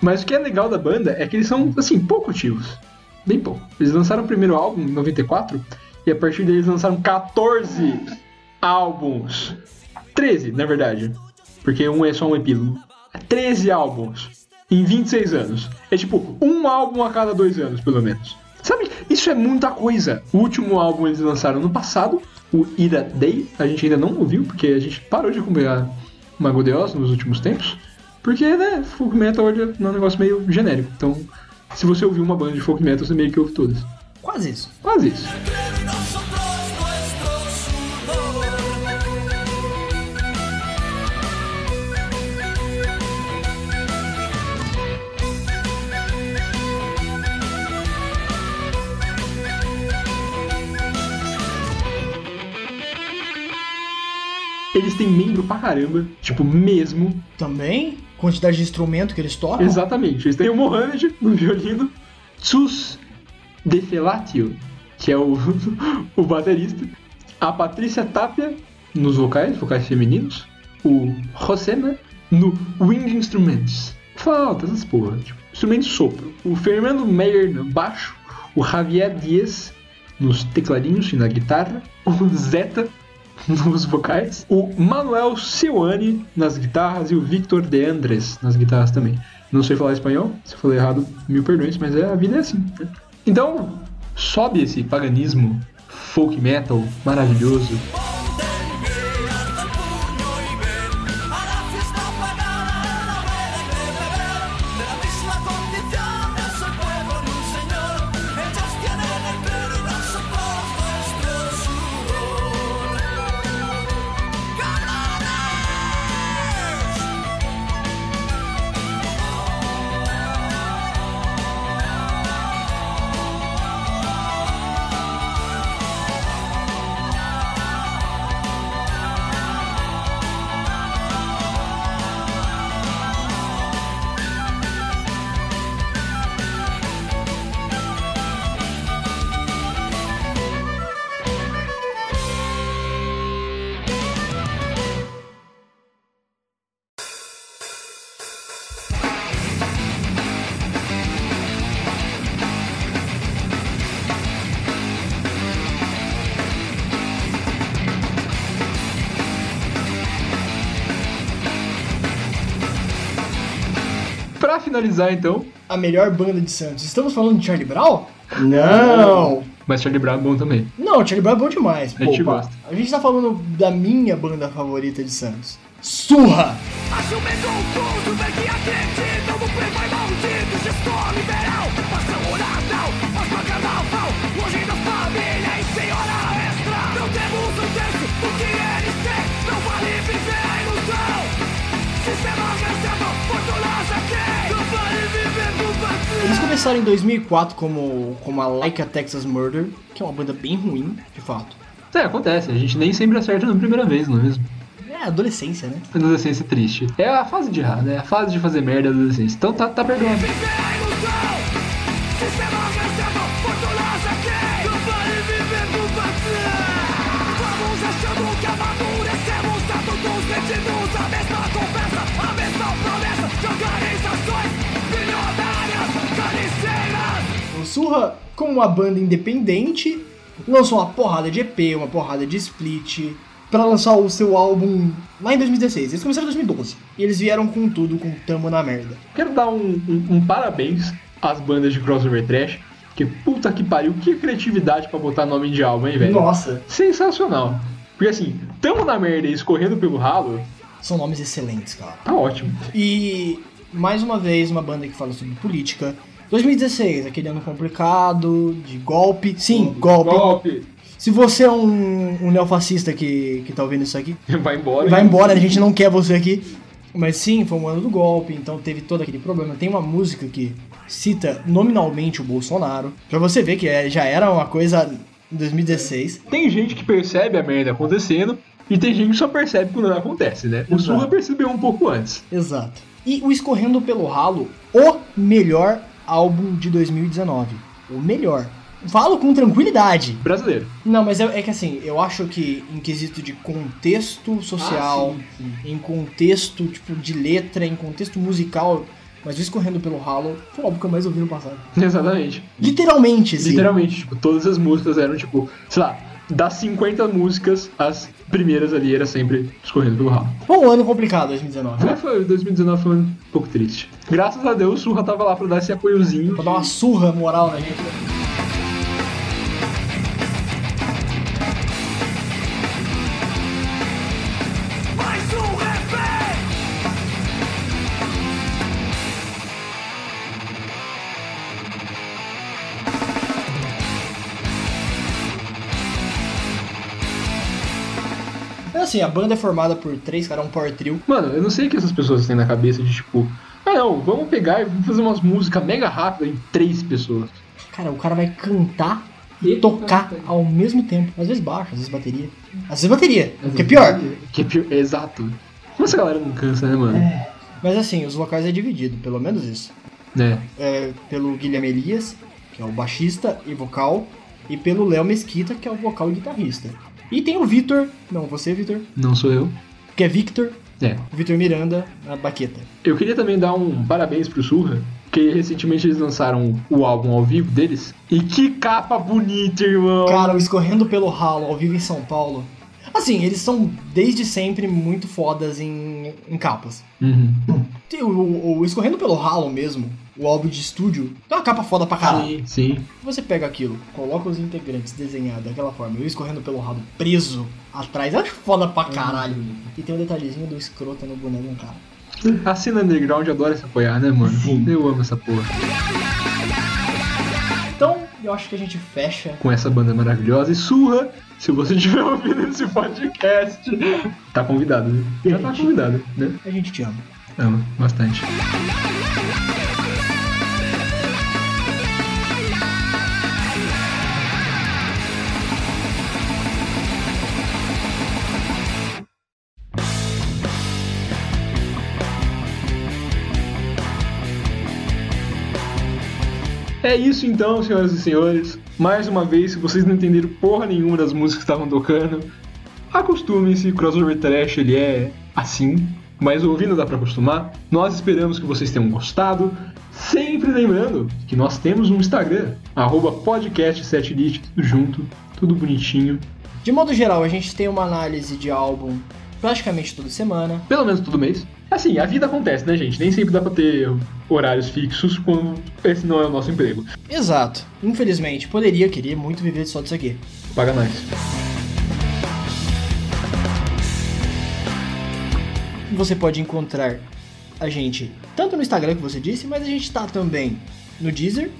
Mas o que é legal da banda é que eles são, assim, pouco ativos. Bem pouco. Eles lançaram o primeiro álbum em 94 e a partir deles lançaram 14 álbuns. 13, na verdade. Porque um é só um epílogo. 13 álbuns em 26 anos. É tipo um álbum a cada dois anos, pelo menos. Sabe, isso é muita coisa. O último álbum eles lançaram no passado, o Ira Day. A gente ainda não ouviu, porque a gente parou de acompanhar Mago nos últimos tempos. Porque, né, folk metal hoje é um negócio meio genérico. Então, se você ouvir uma banda de folk metal, você meio que ouve todas. Quase isso. Quase isso. Pra caramba, tipo, mesmo. Também, quantidade de instrumento que eles tocam. Exatamente. Eles têm o Mohamed no violino, Sus Defelatio, que é o, o baterista, a Patrícia Tapia nos vocais, vocais femininos, o Rosena no Wind Instruments, flauta, essas porra, tipo, instrumento sopro, o Fernando Meyer no baixo, o Javier Dias nos tecladinhos e na guitarra, o Zeta nos vocais, o Manuel Seuane nas guitarras e o Victor De Andres nas guitarras também. Não sei falar espanhol, se eu falei errado, mil perdões, mas é, a vida é assim. né? Então, sobe esse paganismo folk metal maravilhoso. Finalizar, então, A melhor banda de Santos. Estamos falando de Charlie Brown? Não! mas Charlie Brown é bom também. Não, Charlie Brown é bom demais. A gente gosta. A gente tá falando da minha banda favorita de Santos. Surra! Acho meio confuso ver que acredita no prefeito maldito, gestor liberal, ação oral, faz pra carnaval, longe começaram em 2004 como, como a Like a Texas Murder, que é uma banda bem ruim, de fato. É, acontece, a gente nem sempre acerta na primeira vez, não é mesmo? É adolescência, né? Adolescência triste. É a fase de errar, né? A fase de fazer merda da adolescência. Então tá, tá perdoado. Surra, como uma banda independente, lançou uma porrada de EP, uma porrada de split, pra lançar o seu álbum lá em 2016. Eles começaram em 2012. E eles vieram com tudo, com Tamo na Merda. Quero dar um, um- um parabéns às bandas de crossover trash. Que puta que pariu, que criatividade pra botar nome de álbum, hein, velho? Nossa! Sensacional. Porque assim, tamo na merda e escorrendo pelo ralo, São nomes excelentes, cara. tá ótimo. E mais uma vez, uma banda que fala sobre política. 2016, aquele ano complicado, de golpe. Sim, golpe. Golpe. Se você é um, um neofascista que, que tá ouvindo isso aqui, Vai embora. vai hein? embora, a gente não quer você aqui. Mas sim, foi um ano do golpe, então teve todo aquele problema. Tem uma música que cita nominalmente o Bolsonaro, pra você ver que é- já era uma coisa em 2016. Tem gente que percebe a merda acontecendo e tem gente que só percebe quando ela acontece, né? O. Surra percebeu um pouco antes. Exato. E o Escorrendo pelo Ralo, o melhor álbum de 2019. O melhor. Falo com tranquilidade. Brasileiro. Não, mas é, é que assim, eu acho que em quesito de contexto social, em contexto tipo de letra, em contexto musical, mas o Escorrendo pelo Ralo foi o álbum que eu mais ouvi no passado. Exatamente. Literalmente, assim. Literalmente, tipo, todas as músicas eram, tipo, sei lá, das 50 músicas, as primeiras ali era sempre escorrendo pelo ralo. Foi um ano complicado, 2019. Mas foi, 2019 foi um ano um pouco triste. Graças a Deus, o Surra tava lá pra dar esse apoiozinho. Pra dar uma surra moral na gente. Assim, a banda é formada por três caras, um power trio. Mano, eu não sei o que essas pessoas têm na cabeça de, tipo, ah não, vamos pegar e vamos fazer umas músicas mega rápidas em três pessoas. Cara, o cara vai cantar e tocar ao mesmo tempo. Às vezes baixo, às vezes bateria. Às vezes bateria, que é pior. Que é pior, exato. Como essa galera não cansa, né, mano? Mas assim, os vocais é dividido, pelo menos isso. É. É, pelo Guilherme Elias, que é o baixista e vocal, e pelo Léo Mesquita, que é o vocal e guitarrista. E tem o Vitor, não você, Vitor, Não sou eu. que é Victor, É. Vitor Miranda, na baqueta. Eu queria também dar um parabéns pro Surra, que recentemente eles lançaram o álbum ao vivo deles. E que capa bonita, irmão! Cara, o Escorrendo pelo Ralo, ao vivo em São Paulo. Assim, eles são desde sempre muito fodas em, em capas. Uhum. O, o- o Escorrendo pelo Ralo mesmo, o álbum de estúdio, tem uma capa foda pra caralho. Sim, sim. Você pega aquilo, coloca os integrantes desenhados daquela forma, eu escorrendo pelo rabo preso atrás, eu acho foda pra caralho. E tem um detalhezinho do escroto no boneco, cara. A cena underground adora se apoiar, né, mano? Sim. Eu amo essa porra. Eu acho que a gente fecha. Com essa banda maravilhosa. E surra, se você estiver ouvindo esse podcast, tá convidado, né? Já tá convidado, né? A gente te ama. Amo, bastante. É isso então, senhoras e senhores. Mais uma vez, se vocês não entenderam porra nenhuma das músicas que estavam tocando, acostumem-se, crossover trash ele é assim, mas ouvindo dá pra acostumar. Nós esperamos que vocês tenham gostado. Sempre lembrando que nós temos um Instagram, arroba podcast 7 lit, tudo junto, tudo bonitinho. De modo geral, a gente tem uma análise de álbum praticamente toda semana. Pelo menos todo mês. Assim, a vida acontece, né, gente? Nem sempre dá pra ter horários fixos quando esse não é o nosso emprego. Exato. Infelizmente, poderia, queria muito viver só disso aqui. Paga nós. Você pode encontrar a gente tanto no Instagram que você disse, mas a gente tá também no Deezer,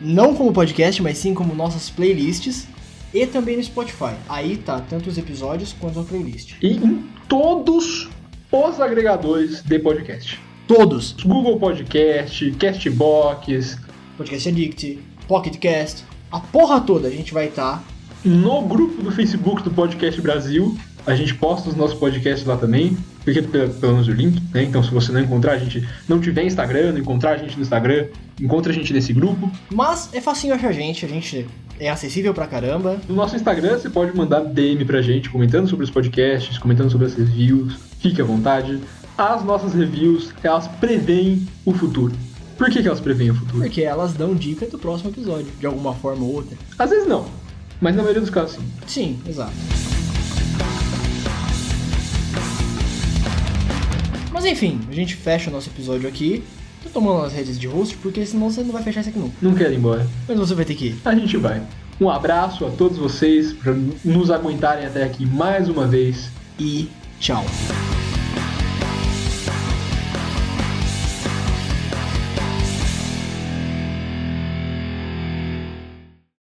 não como podcast, mas sim como nossas playlists, e também no Spotify. Aí tá tanto os episódios quanto a playlist. E em todos os agregadores de podcast. Todos. Google Podcast, Castbox, Podcast Addict, Pocket Cast, a porra toda a gente vai estar. no grupo do Facebook do Podcast Brasil. A gente posta os nossos podcasts lá também, porque pelo menos o link, né? Então se você não encontrar a gente, não tiver Instagram, não encontrar a gente no Instagram, encontra a gente nesse grupo. Mas é facinho achar a gente, a gente é acessível pra caramba. No nosso Instagram você pode mandar DM pra gente, comentando sobre os podcasts, comentando sobre as reviews. Fique à vontade. As nossas reviews, elas preveem o futuro. Por que, que elas preveem o futuro? Porque elas dão dica do próximo episódio, de alguma forma ou outra. Às vezes não, mas na maioria dos casos sim. Sim, exato. Mas enfim, a gente fecha o nosso episódio aqui. Tô tomando as redes de host, porque senão você não vai fechar isso aqui nunca. Não quero ir embora. Mas você vai ter que ir. A gente vai. Um abraço a todos vocês por nos aguentarem até aqui mais uma vez. E tchau.